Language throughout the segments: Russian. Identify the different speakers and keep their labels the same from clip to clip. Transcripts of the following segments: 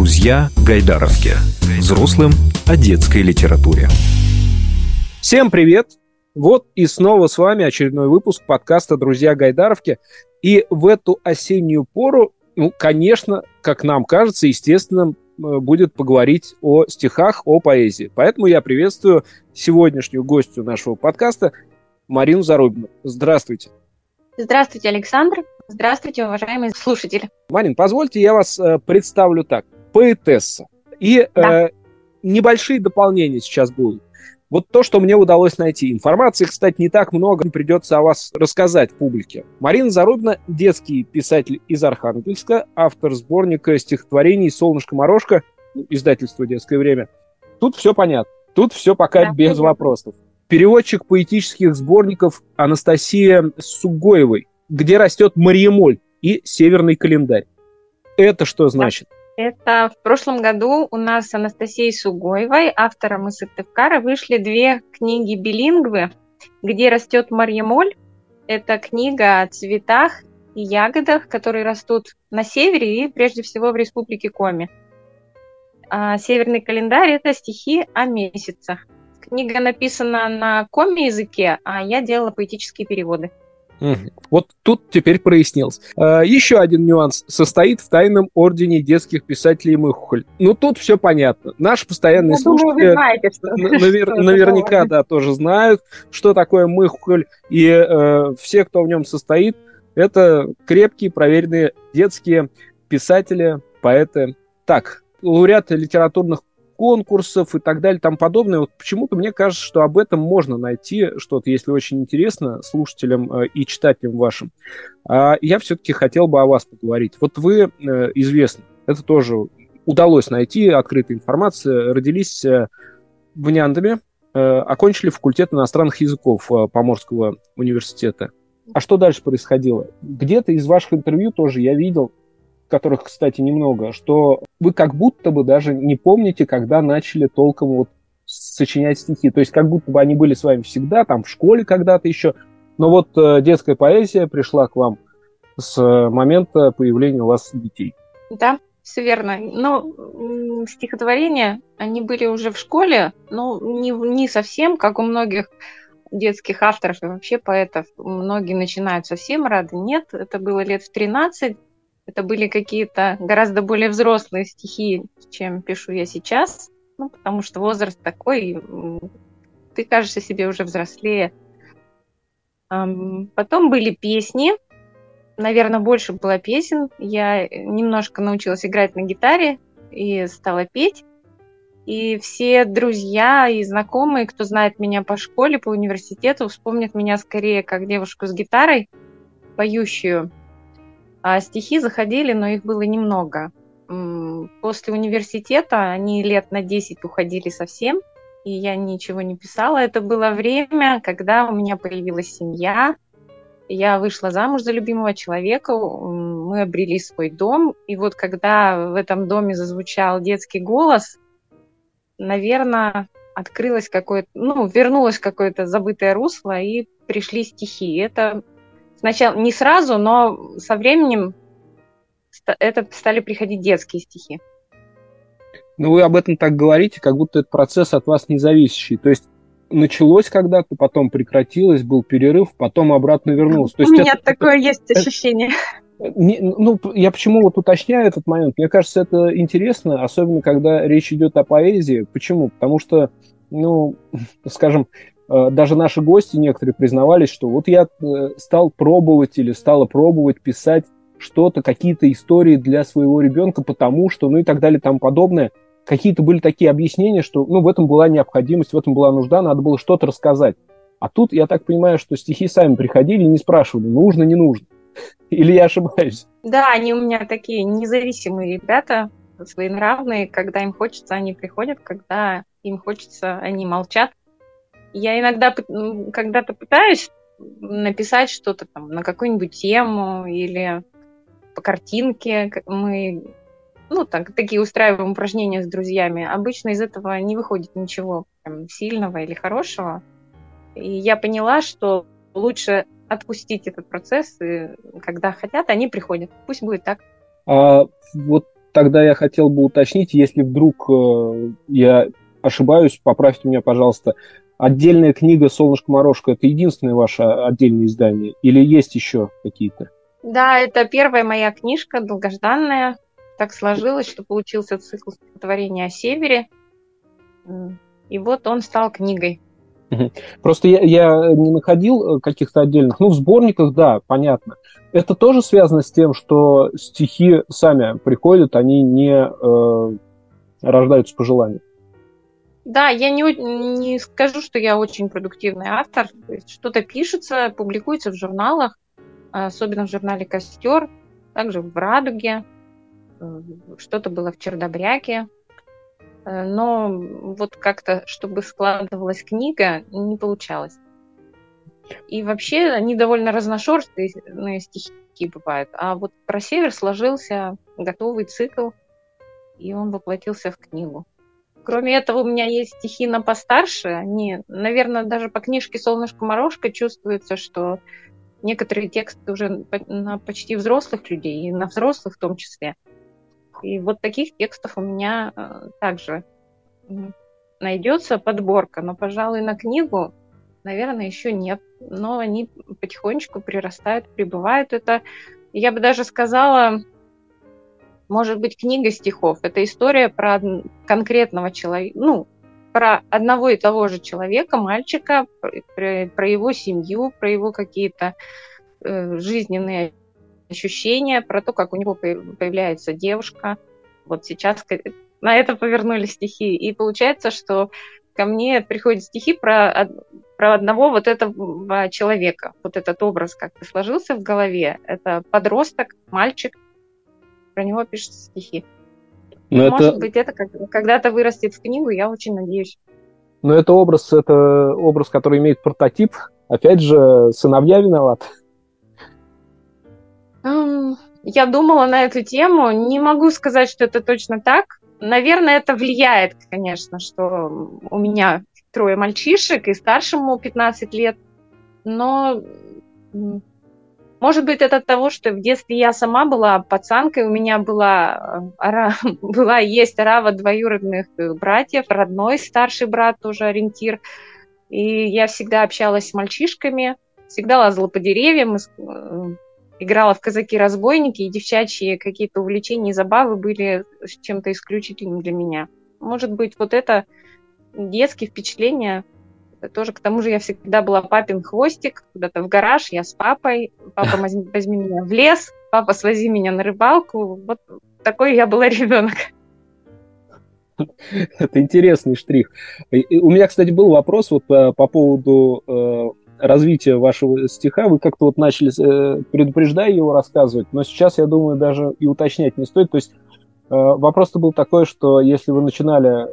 Speaker 1: Друзья Гайдаровки. Взрослым о детской литературе.
Speaker 2: Всем привет! Вот и снова с вами очередной выпуск подкаста «Друзья Гайдаровки». И в эту осеннюю пору, ну, конечно, как нам кажется, естественно, э, будет поговорить о стихах, о поэзии. Поэтому я приветствую сегодняшнюю гостью нашего подкаста Марину Зарубину. Здравствуйте.
Speaker 3: Здравствуйте, Александр. Здравствуйте, уважаемые слушатели.
Speaker 2: Марин, позвольте, я вас э, представлю так. Поэтесса. И да. э, небольшие дополнения сейчас будут. Вот то, что мне удалось найти. Информации, кстати, не так много, придется о вас рассказать публике. Марина Зарубина – детский писатель из Архангельска, автор сборника стихотворений «Солнышко-морошка», издательство «Детское время». Тут все понятно. Тут все пока да, без вопросов. Переводчик поэтических сборников Анастасия Сугоевой, где растет Мариемоль и Северный календарь. Это что значит?
Speaker 3: Это в прошлом году у нас с Анастасией Сугоевой, автором из Сыктывкара, вышли две книги билингвы, где растет Марьямоль. Это книга о цветах и ягодах, которые растут на севере и прежде всего в республике Коми. А северный календарь – это стихи о месяцах. Книга написана на коми языке, а я делала поэтические переводы.
Speaker 2: Вот тут теперь прояснилось. А, еще один нюанс. Состоит в тайном ордене детских писателей Мыхухоль. Ну, тут все понятно. Наш постоянный слушатель наверняка, да, тоже знают, что такое Мыхухоль. И э, все, кто в нем состоит, это крепкие, проверенные детские писатели, поэты. Так, лауреаты литературных конкурсов и так далее, там подобное. Вот почему-то мне кажется, что об этом можно найти что-то, если очень интересно слушателям э, и читателям вашим. А я все-таки хотел бы о вас поговорить. Вот вы э, известны, это тоже удалось найти, открытая информация, родились э, в Няндаме, окончили факультет иностранных языков Поморского университета. А что дальше происходило? Где-то из ваших интервью тоже я видел, которых, кстати, немного, что вы как будто бы даже не помните, когда начали толком вот сочинять стихи. То есть как будто бы они были с вами всегда, там в школе когда-то еще. Но вот э, детская поэзия пришла к вам с э, момента появления у вас детей.
Speaker 3: Да, все верно. Но стихотворения, они были уже в школе, но не, не совсем, как у многих детских авторов и вообще поэтов. Многие начинают совсем рады. Нет, это было лет в 13, это были какие-то гораздо более взрослые стихи, чем пишу я сейчас, ну, потому что возраст такой, ты кажешься себе уже взрослее. Потом были песни, наверное, больше было песен. Я немножко научилась играть на гитаре и стала петь. И все друзья и знакомые, кто знает меня по школе, по университету, вспомнят меня скорее как девушку с гитарой, поющую. А стихи заходили, но их было немного. После университета они лет на 10 уходили совсем, и я ничего не писала. Это было время, когда у меня появилась семья, я вышла замуж за любимого человека, мы обрели свой дом, и вот когда в этом доме зазвучал детский голос, наверное, открылось какое-то, ну, вернулось какое-то забытое русло, и пришли стихи. Это сначала не сразу, но со временем это стали приходить детские стихи.
Speaker 2: Ну, вы об этом так говорите, как будто это процесс от вас не зависящий. То есть началось когда-то, потом прекратилось, был перерыв, потом обратно вернулось. То
Speaker 3: есть У меня это, такое это, есть ощущение.
Speaker 2: Не, ну, я почему вот уточняю этот момент? Мне кажется, это интересно, особенно когда речь идет о поэзии. Почему? Потому что, ну, скажем, даже наши гости некоторые признавались, что вот я э, стал пробовать или стала пробовать писать что-то, какие-то истории для своего ребенка, потому что, ну и так далее, тому подобное. Какие-то были такие объяснения, что ну, в этом была необходимость, в этом была нужда, надо было что-то рассказать. А тут, я так понимаю, что стихи сами приходили и не спрашивали, нужно, не нужно. Или я ошибаюсь?
Speaker 3: Да, они у меня такие независимые ребята, своенравные. Когда им хочется, они приходят, когда им хочется, они молчат. Я иногда когда-то пытаюсь написать что-то там на какую-нибудь тему или по картинке. Мы ну, так, такие устраиваем упражнения с друзьями. Обычно из этого не выходит ничего прям, сильного или хорошего. И я поняла, что лучше отпустить этот процесс, и когда хотят, они приходят. Пусть будет так.
Speaker 2: А вот тогда я хотел бы уточнить, если вдруг э, я ошибаюсь, поправьте меня, пожалуйста, отдельная книга «Солнышко-морошка» — это единственное ваше отдельное издание? Или есть еще какие-то?
Speaker 3: Да, это первая моя книжка, долгожданная. Так сложилось, что получился цикл стихотворения о севере. И вот он стал книгой.
Speaker 2: Просто я, я не находил э, каких-то отдельных. Ну, в сборниках, да, понятно. Это тоже связано с тем, что стихи сами приходят, они не э, рождаются по желанию.
Speaker 3: Да, я не, не скажу, что я очень продуктивный автор. что-то пишется, публикуется в журналах, особенно в журнале «Костер», также в «Радуге», э, что-то было в «Чердобряке», Э, но вот как-то, чтобы складывалась книга, не получалось. И вообще они довольно разношерстные стихи бывают. А вот про север сложился готовый цикл, и он воплотился в книгу. Кроме этого, у меня есть стихи на постарше. Они, наверное, даже по книжке «Солнышко-морошка» чувствуется, что некоторые тексты уже на почти взрослых людей, и на взрослых в том числе – и вот таких текстов у меня э, также найдется подборка, но, пожалуй, на книгу, наверное, еще нет. Но они потихонечку прирастают, прибывают. Это, я бы даже сказала, может быть, книга стихов. Это история про конкретного человека, ну, про одного и того же человека, мальчика, про, его семью, про его какие-то э, жизненные ощущения, про то, как у него появляется девушка. Вот сейчас на это повернули стихи. И получается, что ко мне приходят стихи про, про одного вот этого человека. Вот этот образ как-то сложился в голове. Это подросток, мальчик. Про него пишутся стихи. Но Может это... быть, это когда-то вырастет в книгу, я очень надеюсь.
Speaker 2: Но это образ, это образ, который имеет прототип. Опять же, сыновья виноваты.
Speaker 3: Я думала на эту тему. Не могу сказать, что это точно так. Наверное, это влияет, конечно, что у меня трое мальчишек, и старшему 15 лет. Но может быть, это от того, что в детстве я сама была пацанкой, у меня была, ара, была есть рава двоюродных братьев, родной старший брат тоже ориентир. И я всегда общалась с мальчишками, всегда лазала по деревьям, играла в казаки-разбойники, и девчачьи какие-то увлечения и забавы были чем-то исключительным для меня. Может быть, вот это детские впечатления, тоже к тому же я всегда была папин хвостик, куда-то в гараж, я с папой, папа возьми меня в лес, папа свози меня на рыбалку, вот такой я была ребенок.
Speaker 2: Это интересный штрих. у меня, кстати, был вопрос вот по, э, по поводу э, развития вашего стиха. Вы как-то вот начали, э, предупреждая его рассказывать, но сейчас, я думаю, даже и уточнять не стоит. То есть э, вопрос-то был такой, что если вы начинали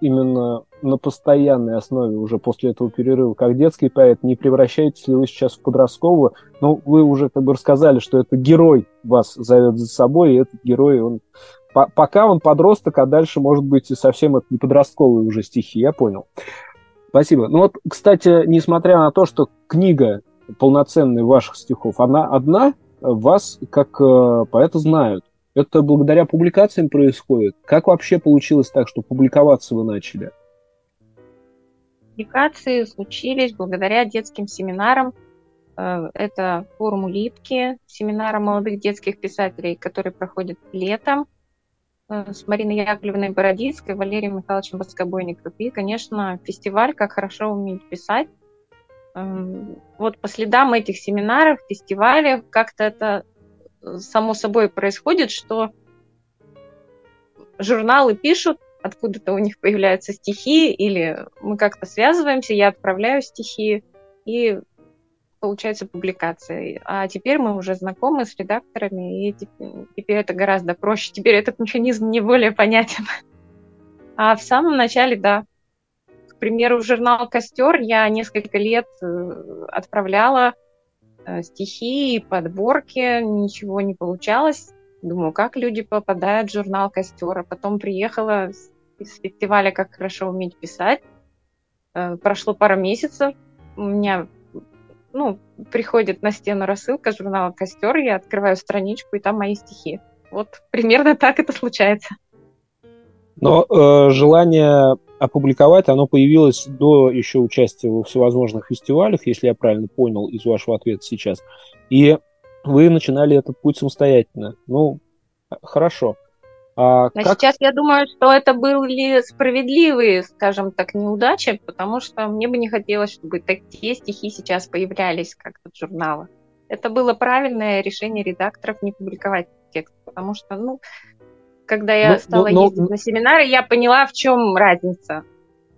Speaker 2: именно на постоянной основе уже после этого перерыва как детский поэт, не превращаетесь ли вы сейчас в подросткового? Ну, вы уже как бы рассказали, что это герой вас зовет за собой, и этот герой, он пока он подросток, а дальше, может быть, и совсем это не подростковые уже стихи, я понял. Спасибо. Ну вот, кстати, несмотря на то, что книга полноценная ваших стихов, она одна, вас как э, поэта знают. Это благодаря публикациям происходит. Как вообще получилось так, что публиковаться вы начали?
Speaker 3: Публикации случились благодаря детским семинарам. Э, это форум улитки, семинара молодых детских писателей, который проходит летом. Э, с Мариной Яковлевной Бородицкой, Валерием Михайловичем Воскобойником. И, конечно, фестиваль «Как хорошо уметь писать». Эм, вот по следам этих семинаров, фестивалей, как-то это само собой происходит, что журналы пишут, откуда-то у них появляются стихи, или мы как-то связываемся, я отправляю стихи, и получается публикация. А теперь мы уже знакомы с редакторами, и теперь это гораздо проще. Теперь этот механизм не более понятен. А в самом начале, да. К примеру, в журнал «Костер» я несколько лет э, отправляла стихи и подборки, ничего не получалось. Думаю, как люди попадают в журнал «Костер». А потом приехала с фестиваля «Как хорошо уметь писать». Э, прошло пара месяцев, у меня ну, приходит на стену рассылка журнала «Костер», я открываю страничку, и там мои стихи. вот примерно так это случается.
Speaker 2: Но э, желание опубликовать, оно появилось до еще участия во всевозможных фестивалях, если я правильно понял из вашего ответа сейчас. И вы начинали этот путь самостоятельно. Ну, хорошо.
Speaker 3: А Но как... сейчас я думаю, что это были справедливые, скажем так, неудачи, потому что мне бы не хотелось, чтобы такие стихи сейчас появлялись как-то в журналах. Это было правильное решение редакторов не публиковать текст, потому что, ну, когда я но, стала но, ездить но... на семинары, я поняла, в чем разница.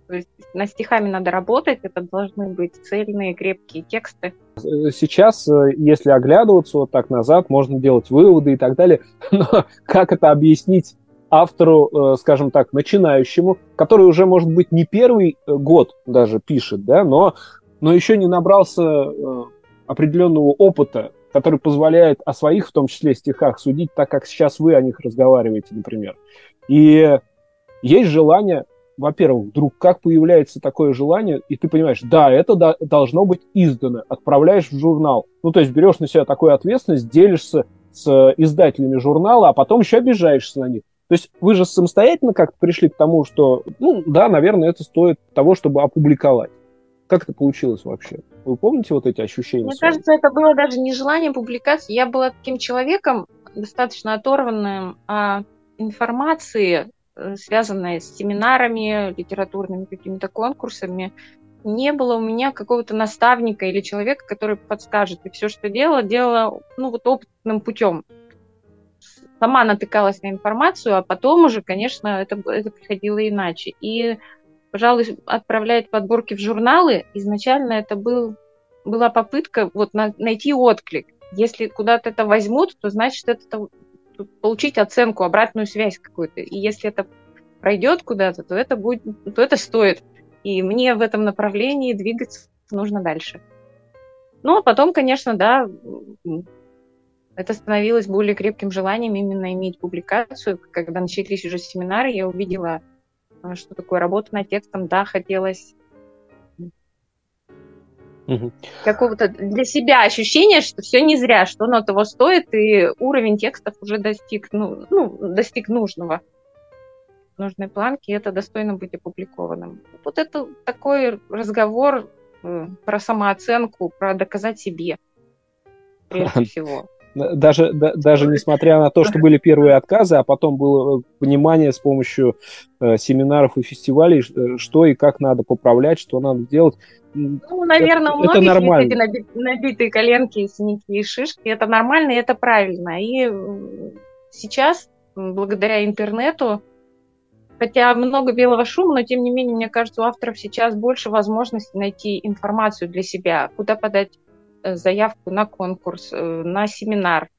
Speaker 3: То есть на стихами надо работать, это должны быть цельные, крепкие тексты.
Speaker 2: Сейчас, э, если оглядываться вот так назад, можно делать выводы и так далее, но как это объяснить автору, э, скажем так, начинающему, который уже, может быть, не первый э, год даже пишет, да, но, но еще не набрался определенного опыта который позволяет о своих, в том числе, стихах судить так, как сейчас вы о них разговариваете, например. И есть желание, во-первых, вдруг как появляется такое желание, и ты понимаешь, да, это до, должно быть издано, отправляешь в журнал. Ну, то есть берешь на себя такую ответственность, делишься с издателями журнала, а потом еще обижаешься на них. То есть вы же самостоятельно как-то пришли к тому, что, ну, да, наверное, это стоит того, чтобы опубликовать. Как это получилось вообще? Вы помните вот эти ощущения?
Speaker 3: Мне свои? кажется, это было даже не желание публикации. Я была таким человеком, достаточно оторванным от информации, э, связанной с семинарами, литературными какими-то конкурсами. Не было у меня какого-то наставника или человека, который подскажет. И все, что делала, делала ну, вот опытным путем. Сама натыкалась на информацию, а потом уже, конечно, это, это приходило иначе. И пожалуй, отправлять подборки в журналы, изначально это был, была попытка вот на, найти отклик. Если куда-то это возьмут, то значит это получить оценку, обратную связь какую-то. И если это пройдет куда-то, то это будет, то это стоит. И мне в этом направлении двигаться нужно дальше. Ну, а потом, конечно, да, это становилось более крепким желанием именно иметь публикацию. Когда начались уже семинары, я увидела что такое работа над текстом, да, хотелось. Угу. какого-то для себя ощущения, что все не зря, что оно того стоит, и уровень текстов уже достиг, ну, ну достиг нужного. Нужной планки, и это достойно быть опубликованным. Вот это такой разговор про самооценку, про доказать себе прежде всего
Speaker 2: даже, да, даже несмотря на то, что были первые отказы, а потом было понимание с помощью э, семинаров и фестивалей, э, что и как надо поправлять, что надо делать.
Speaker 3: Ну, наверное, это, у многих это нормально. есть эти набитые коленки, синяки и шишки. Это нормально, и это правильно. И сейчас, благодаря интернету, хотя много белого шума, но тем не менее, мне кажется, у авторов сейчас больше возможностей найти информацию для себя, куда подать Э, заявку на конкурс, э, на семинар.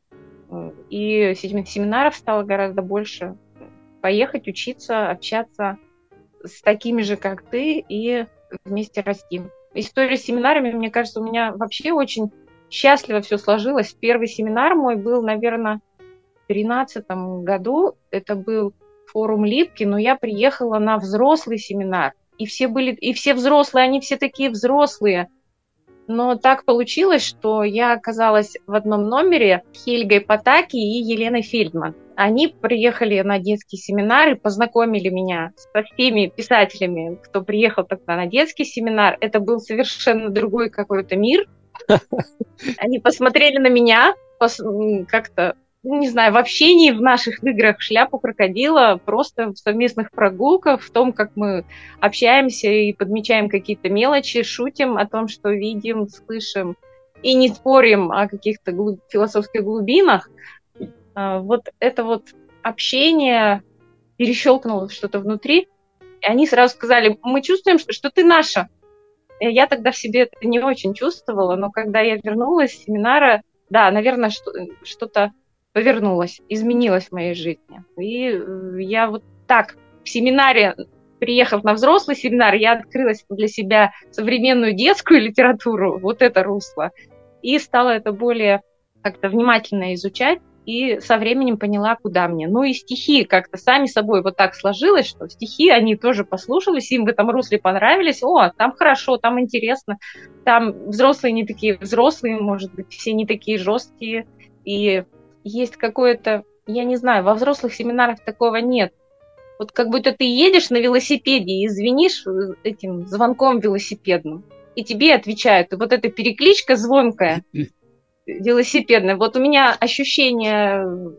Speaker 3: Э, и семинаров стало гораздо больше. Поехать, учиться, общаться с такими же, как ты, и вместе расти. История с семинарами, мне кажется, у меня вообще очень счастливо все сложилось. Первый семинар мой был, наверное, в 2013 году. Это был форум Липки, но я приехала на взрослый семинар. И все были, и все взрослые, они все такие взрослые – но так получилось, что я оказалась в одном номере с Хельгой Потаки и Еленой Фельдман. Они приехали на детский семинар и познакомили меня со всеми писателями, кто приехал тогда на детский семинар. Это был совершенно другой какой-то мир. Они посмотрели на меня, как-то не знаю, в общении в наших играх шляпу крокодила, просто в совместных прогулках, в том, как мы общаемся и подмечаем какие-то мелочи, шутим о том, что видим, слышим, и не спорим о каких-то глуб... философских глубинах. А, вот это вот общение перещелкнуло что-то внутри, и они сразу сказали, мы чувствуем, что, что ты наша. Я тогда в себе это не очень чувствовала, но когда я вернулась с семинара, да, наверное, что, что-то повернулось, изменилось в моей жизни. И э, я вот так в семинаре, приехав на взрослый семинар, я открылась для себя современную детскую литературу, вот это русло, и стала это более как-то внимательно изучать, и со временем поняла, куда мне. Ну и стихи как-то сами собой вот так сложилось, что стихи они тоже послушались, им в этом русле понравились. О, там хорошо, там интересно, там взрослые не такие взрослые, может быть, все не такие жесткие. И есть какое-то я не знаю, во взрослых семинарах такого нет. Вот как будто ты едешь на велосипеде и звенишь э, этим звонком велосипедным, и тебе отвечают. И вот эта перекличка звонкая, велосипедная. Вот у меня ощущение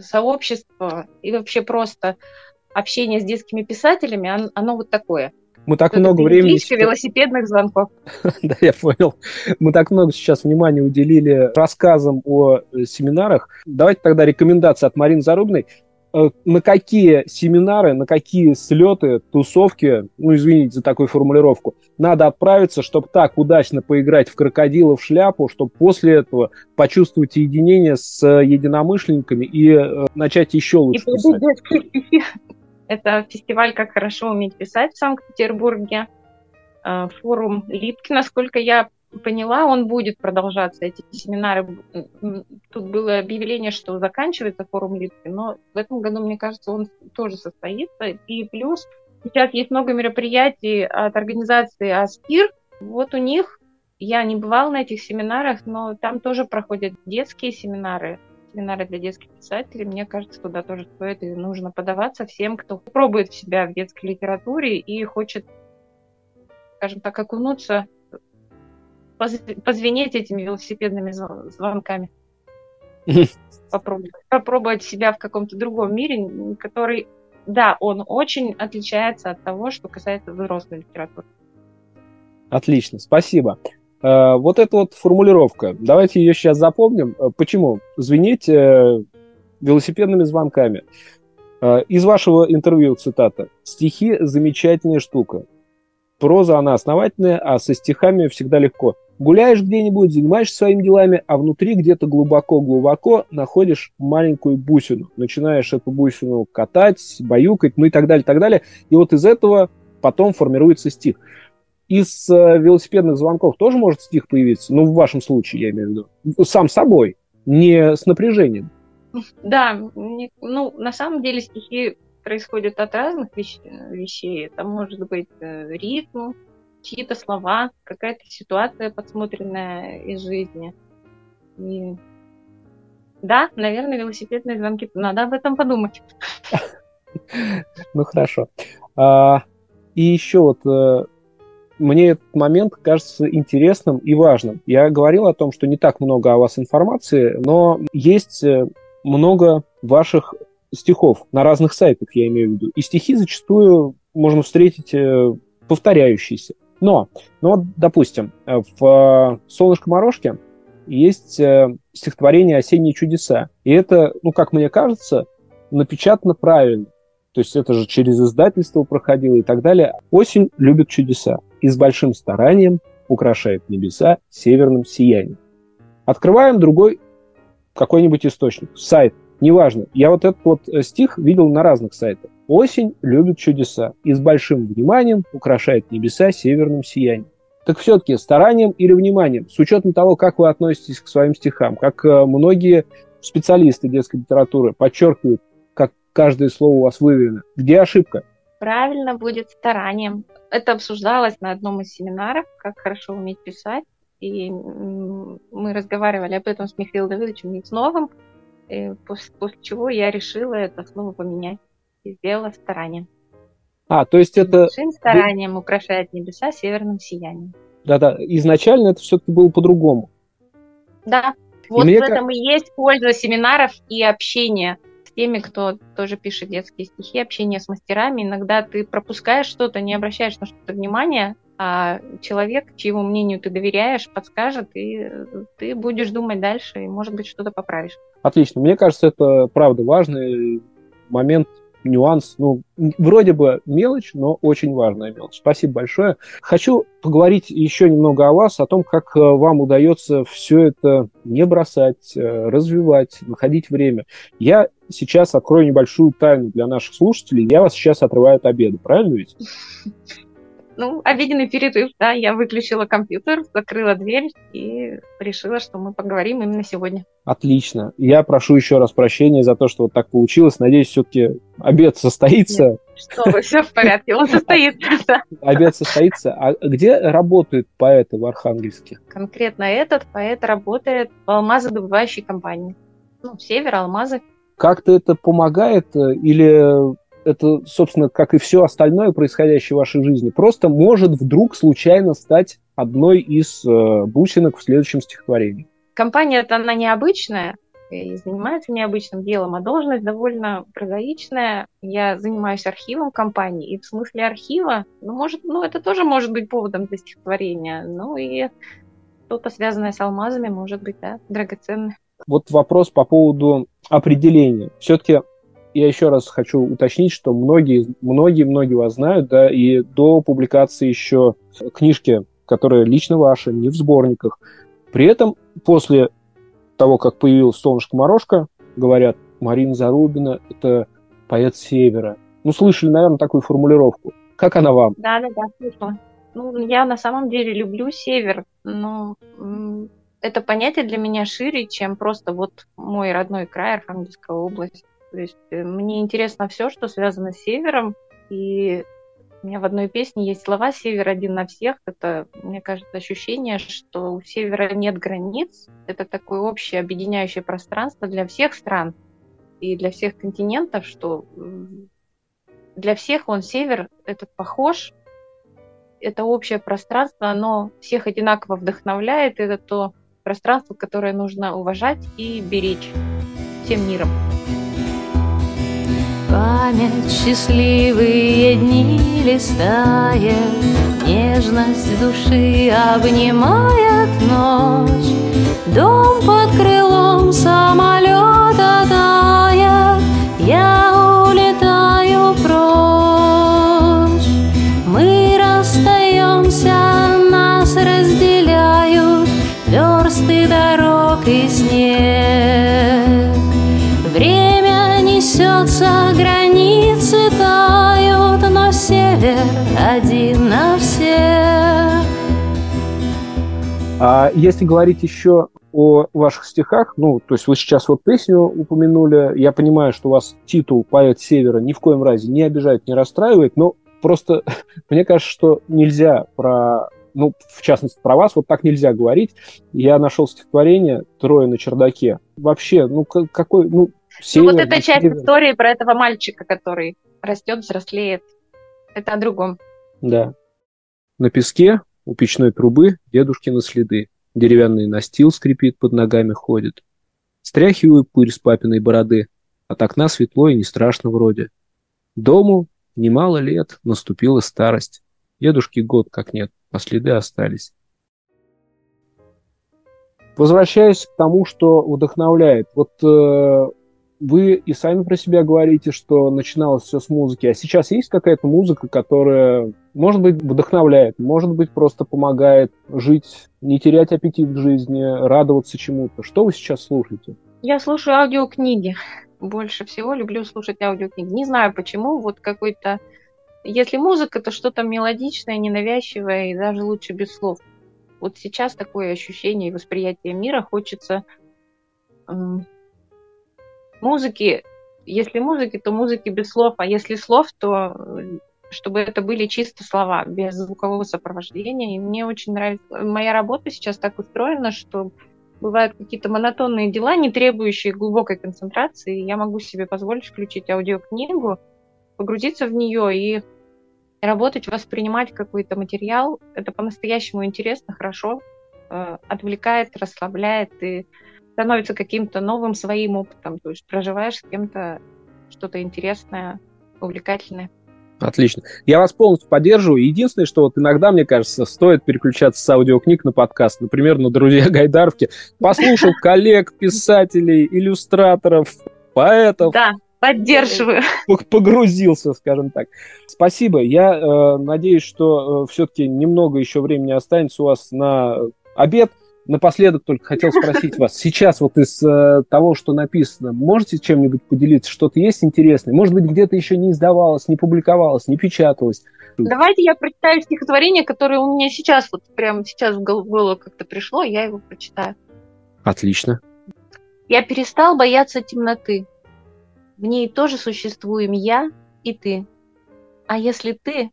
Speaker 3: сообщества и вообще просто общение с детскими писателями, оно, оно вот такое –
Speaker 2: мы так Это много времени...
Speaker 3: Сейчас... велосипедных звонков.
Speaker 2: да, я понял. Мы так много сейчас внимания уделили рассказам о э, семинарах. Давайте тогда рекомендации от Марины Зарубной. Э, на какие семинары, на какие слеты, тусовки, ну, извините за такую формулировку, надо отправиться, чтобы так удачно поиграть в крокодила в шляпу, чтобы после этого почувствовать единение с единомышленниками и э, начать еще лучше и.
Speaker 3: Это фестиваль «Как хорошо уметь писать» в Санкт-Петербурге. Э, форум Липки, насколько я поняла, он будет продолжаться, эти семинары. Тут было объявление, что заканчивается форум Липки, но в этом году, мне кажется, он тоже состоится. И плюс сейчас есть много мероприятий от организации Аспир. Вот у них, я не бывала на этих семинарах, но там тоже проходят детские семинары семинары для детских писателей. Мне кажется, туда тоже стоит и нужно подаваться всем, кто пробует себя в детской литературе и хочет, скажем так, окунуться, позвенеть этими велосипедными звонками. Попробовать, попробовать себя в каком-то другом мире, который, да, он очень отличается от того, что касается взрослой литературы.
Speaker 2: Отлично, спасибо. Э, вот эта вот формулировка, давайте ее сейчас запомним. Э, почему? Звенеть э, велосипедными звонками. Из вашего интервью цитата. «Стихи – замечательная штука. Проза, она основательная, а со стихами всегда легко. Гуляешь где-нибудь, занимаешься своими делами, а внутри где-то глубоко-глубоко находишь маленькую бусину. Начинаешь эту бусину катать, баюкать, ну и так далее, так далее. И вот из этого потом формируется стих из э, велосипедных звонков тоже может стих появиться? Ну, в вашем случае, я имею в виду. Сам собой, не с напряжением.
Speaker 3: Да, не, ну, на самом деле стихи происходят от разных вещ, вещей. Это может быть э, ритм, чьи-то слова, какая-то ситуация, подсмотренная из жизни. И... Да, наверное, велосипедные звонки. Надо об этом подумать.
Speaker 2: Ну, хорошо. А, и еще вот э, мне этот момент кажется интересным и важным. Я говорил о том, что не так много о вас информации, но есть э, много ваших стихов на разных сайтах, я имею в виду. И стихи зачастую можно встретить э, повторяющиеся. Но, но допустим, э, в «Солнышко морожке» есть стихотворение «Осенние чудеса». И это, ну, как мне кажется, напечатано правильно. То есть это же через издательство проходило и так далее. Осень любит чудеса и с большим старанием украшает небеса северным сиянием. Открываем другой какой-нибудь источник, сайт, неважно. Я вот этот вот э, стих видел на разных сайтах. Осень любит чудеса и с большим вниманием украшает небеса северным сиянием. Так все-таки старанием или вниманием, с учетом того, как вы относитесь к своим стихам, как э, многие специалисты детской литературы подчеркивают, как каждое слово у вас выверено. Где ошибка?
Speaker 3: Правильно будет старанием. Это обсуждалось на одном из семинаров, как хорошо уметь писать. И мы разговаривали об этом с Михаилом Давидовичем Яцновым, после, после чего я решила это слово поменять и сделала старанием.
Speaker 2: А, то есть это...
Speaker 3: Большим старанием украшает небеса северным сиянием.
Speaker 2: Да-да, изначально это все-таки было по-другому.
Speaker 3: Да, вот и в этом и есть польза семинаров и общения теми, кто тоже пишет детские стихи, общение с мастерами. Иногда ты пропускаешь что-то, не обращаешь на что-то внимания, а человек, чьему мнению ты доверяешь, подскажет, и ты будешь думать дальше, и, может быть, что-то поправишь.
Speaker 2: Отлично. Мне кажется, это правда важный момент нюанс, ну, вроде бы мелочь, но очень важная мелочь. Спасибо большое. Хочу поговорить еще немного о вас, о том, как э, вам удается все это не бросать, э, развивать, находить время. Я сейчас открою небольшую тайну для наших слушателей. Я вас сейчас отрываю от обеда, правильно ведь?
Speaker 3: Ну, обеденный перерыв, да, я выключила компьютер, закрыла дверь и решила, что мы поговорим именно сегодня.
Speaker 2: Отлично. Я прошу еще раз прощения за то, что вот так получилось. Надеюсь, все-таки обед состоится. Нет,
Speaker 3: что вы, все в порядке, он состоится.
Speaker 2: Обед состоится. А где работают поэты в Архангельске?
Speaker 3: Конкретно этот поэт работает в алмазодобывающей компании. Ну, Север, алмазы.
Speaker 2: как-то это помогает э, или это, собственно, как и все остальное происходящее в вашей жизни, просто может вдруг случайно стать одной из э, бусинок в следующем стихотворении?
Speaker 3: Компания-то она необычная, и занимается необычным делом, а должность довольно прозаичная. Я занимаюсь архивом компании, и в смысле архива, ну, может, ну, это тоже может быть поводом для стихотворения. Ну, и что-то связанное с алмазами, может быть, да, драгоценное.
Speaker 2: Вот вопрос по поводу определения. Все-таки я еще раз хочу уточнить, что многие, многие, многие вас знают, да, и до публикации еще книжки, которые лично ваши, не в сборниках. При этом после того, как появилась «Солнышко-морошка», говорят, Марина Зарубина – это поэт Севера. Ну, слышали, наверное, такую формулировку. Как она вам?
Speaker 3: Да, да, да, слышала. Ну, я на самом деле люблю Север, но это понятие для меня шире, чем просто вот мой родной край, Архангельская область. То есть э, мне интересно все, что связано с Севером, и у меня в одной песне есть слова «Север один на всех». Это, мне кажется, ощущение, что у Севера нет границ. Это такое общее объединяющее пространство для всех стран и для всех континентов, что для всех он Север этот похож. Это общее пространство, оно всех одинаково вдохновляет. Это то пространство, которое нужно уважать и беречь всем миром
Speaker 4: память счастливые дни листает, Нежность души обнимает ночь, Дом под крылом самолета тает, Я улетаю прочь. Мы расстаемся, нас разделяют Версты дорог и снег. Несется север один на всех.
Speaker 2: А если говорить еще о ваших стихах, ну, то есть вы сейчас вот песню упомянули, я понимаю, что у вас титул «Поэт Севера» ни в коем разе не обижает, не расстраивает, но просто мне кажется, что нельзя про ну, в частности, про вас вот так нельзя говорить. Я нашел стихотворение «Трое на чердаке». Вообще, ну, какой, ну,
Speaker 3: север, ну, вот эта часть истории про этого мальчика, который растет, взрослеет. Это о другом.
Speaker 2: Да. На песке у печной трубы дедушкины следы. Деревянный настил скрипит, под ногами ходит. Стряхиваю пыль с папиной бороды. От окна светло и не страшно вроде. Дому немало лет, наступила старость. Дедушки год как нет, а следы остались. Возвращаясь к тому, что вдохновляет. Вот э, вы и сами про себя говорите, что начиналось все с музыки, а сейчас есть какая-то музыка, которая, может быть, вдохновляет, может быть, просто помогает жить, не терять аппетит в жизни, радоваться чему-то. Что вы сейчас слушаете?
Speaker 3: Я слушаю аудиокниги. Больше всего люблю слушать аудиокниги. Не знаю почему, вот какой-то... Если музыка, то что-то мелодичное, ненавязчивое и даже лучше без слов. Вот сейчас такое ощущение и восприятие мира хочется музыки, если музыки, то музыки без слов, а если слов, то э, чтобы это были чисто слова, без звукового сопровождения. И мне очень нравится, моя работа сейчас так устроена, что бывают какие-то монотонные дела, не требующие глубокой концентрации. Я могу себе позволить включить аудиокнигу, погрузиться в нее и работать, воспринимать какой-то материал. Это по-настоящему интересно, хорошо, э, отвлекает, расслабляет и становится каким-то новым своим опытом, то есть проживаешь с кем-то что-то интересное, увлекательное.
Speaker 2: Отлично. Я вас полностью поддерживаю. Единственное, что вот иногда, мне кажется, стоит переключаться с аудиокниг на подкаст. Например, на «Друзья Гайдаровки». Послушал коллег, писателей, иллюстраторов, поэтов.
Speaker 3: Да, поддерживаю.
Speaker 2: Погрузился, скажем так. Спасибо. Я э, надеюсь, что э, все-таки немного еще времени останется у вас на обед – Напоследок только хотел спросить вас, сейчас вот из э, того, что написано, можете чем-нибудь поделиться? Что-то есть интересное? Может быть, где-то еще не издавалось, не публиковалось, не печаталось?
Speaker 3: Давайте я прочитаю стихотворение, которое у меня сейчас, вот прямо сейчас в голову как-то пришло, я его прочитаю.
Speaker 2: Отлично.
Speaker 3: Я перестал бояться темноты. В ней тоже существуем я и ты. А если ты,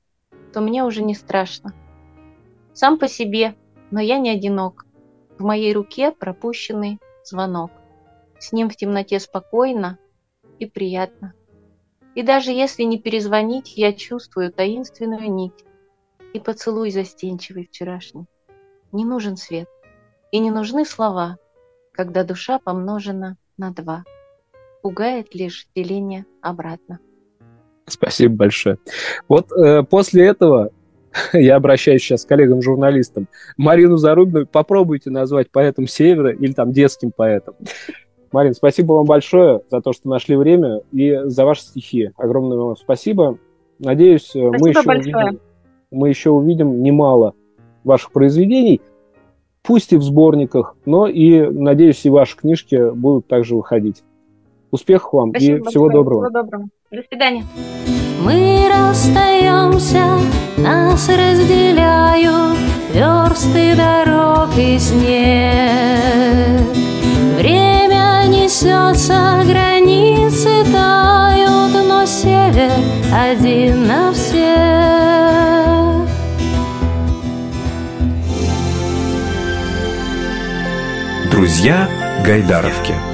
Speaker 3: то мне уже не страшно. Сам по себе, но я не одинок. В моей руке пропущенный звонок. С ним в темноте спокойно, и приятно. И даже если не перезвонить, я чувствую таинственную нить и поцелуй застенчивый вчерашний. Не нужен свет и не нужны слова, когда душа помножена на два. Пугает лишь деление обратно.
Speaker 2: Спасибо большое. Вот э, после этого я обращаюсь сейчас к коллегам-журналистам, Марину Зарубину попробуйте назвать поэтом Севера или там детским поэтом. Марин, спасибо вам большое за то, что нашли время и за ваши стихи. Огромное вам спасибо. Надеюсь, спасибо мы еще, увидим, мы еще увидим немало ваших произведений, пусть и в сборниках, но и, надеюсь, и ваши книжки будут также выходить. Успехов вам спасибо и большое. всего доброго.
Speaker 3: Всего доброго. До свидания.
Speaker 4: Мы расстаемся, нас разделяют версты дорог и снег. Время несется, границы тают, но север один на всех.
Speaker 1: Друзья Гайдаровки.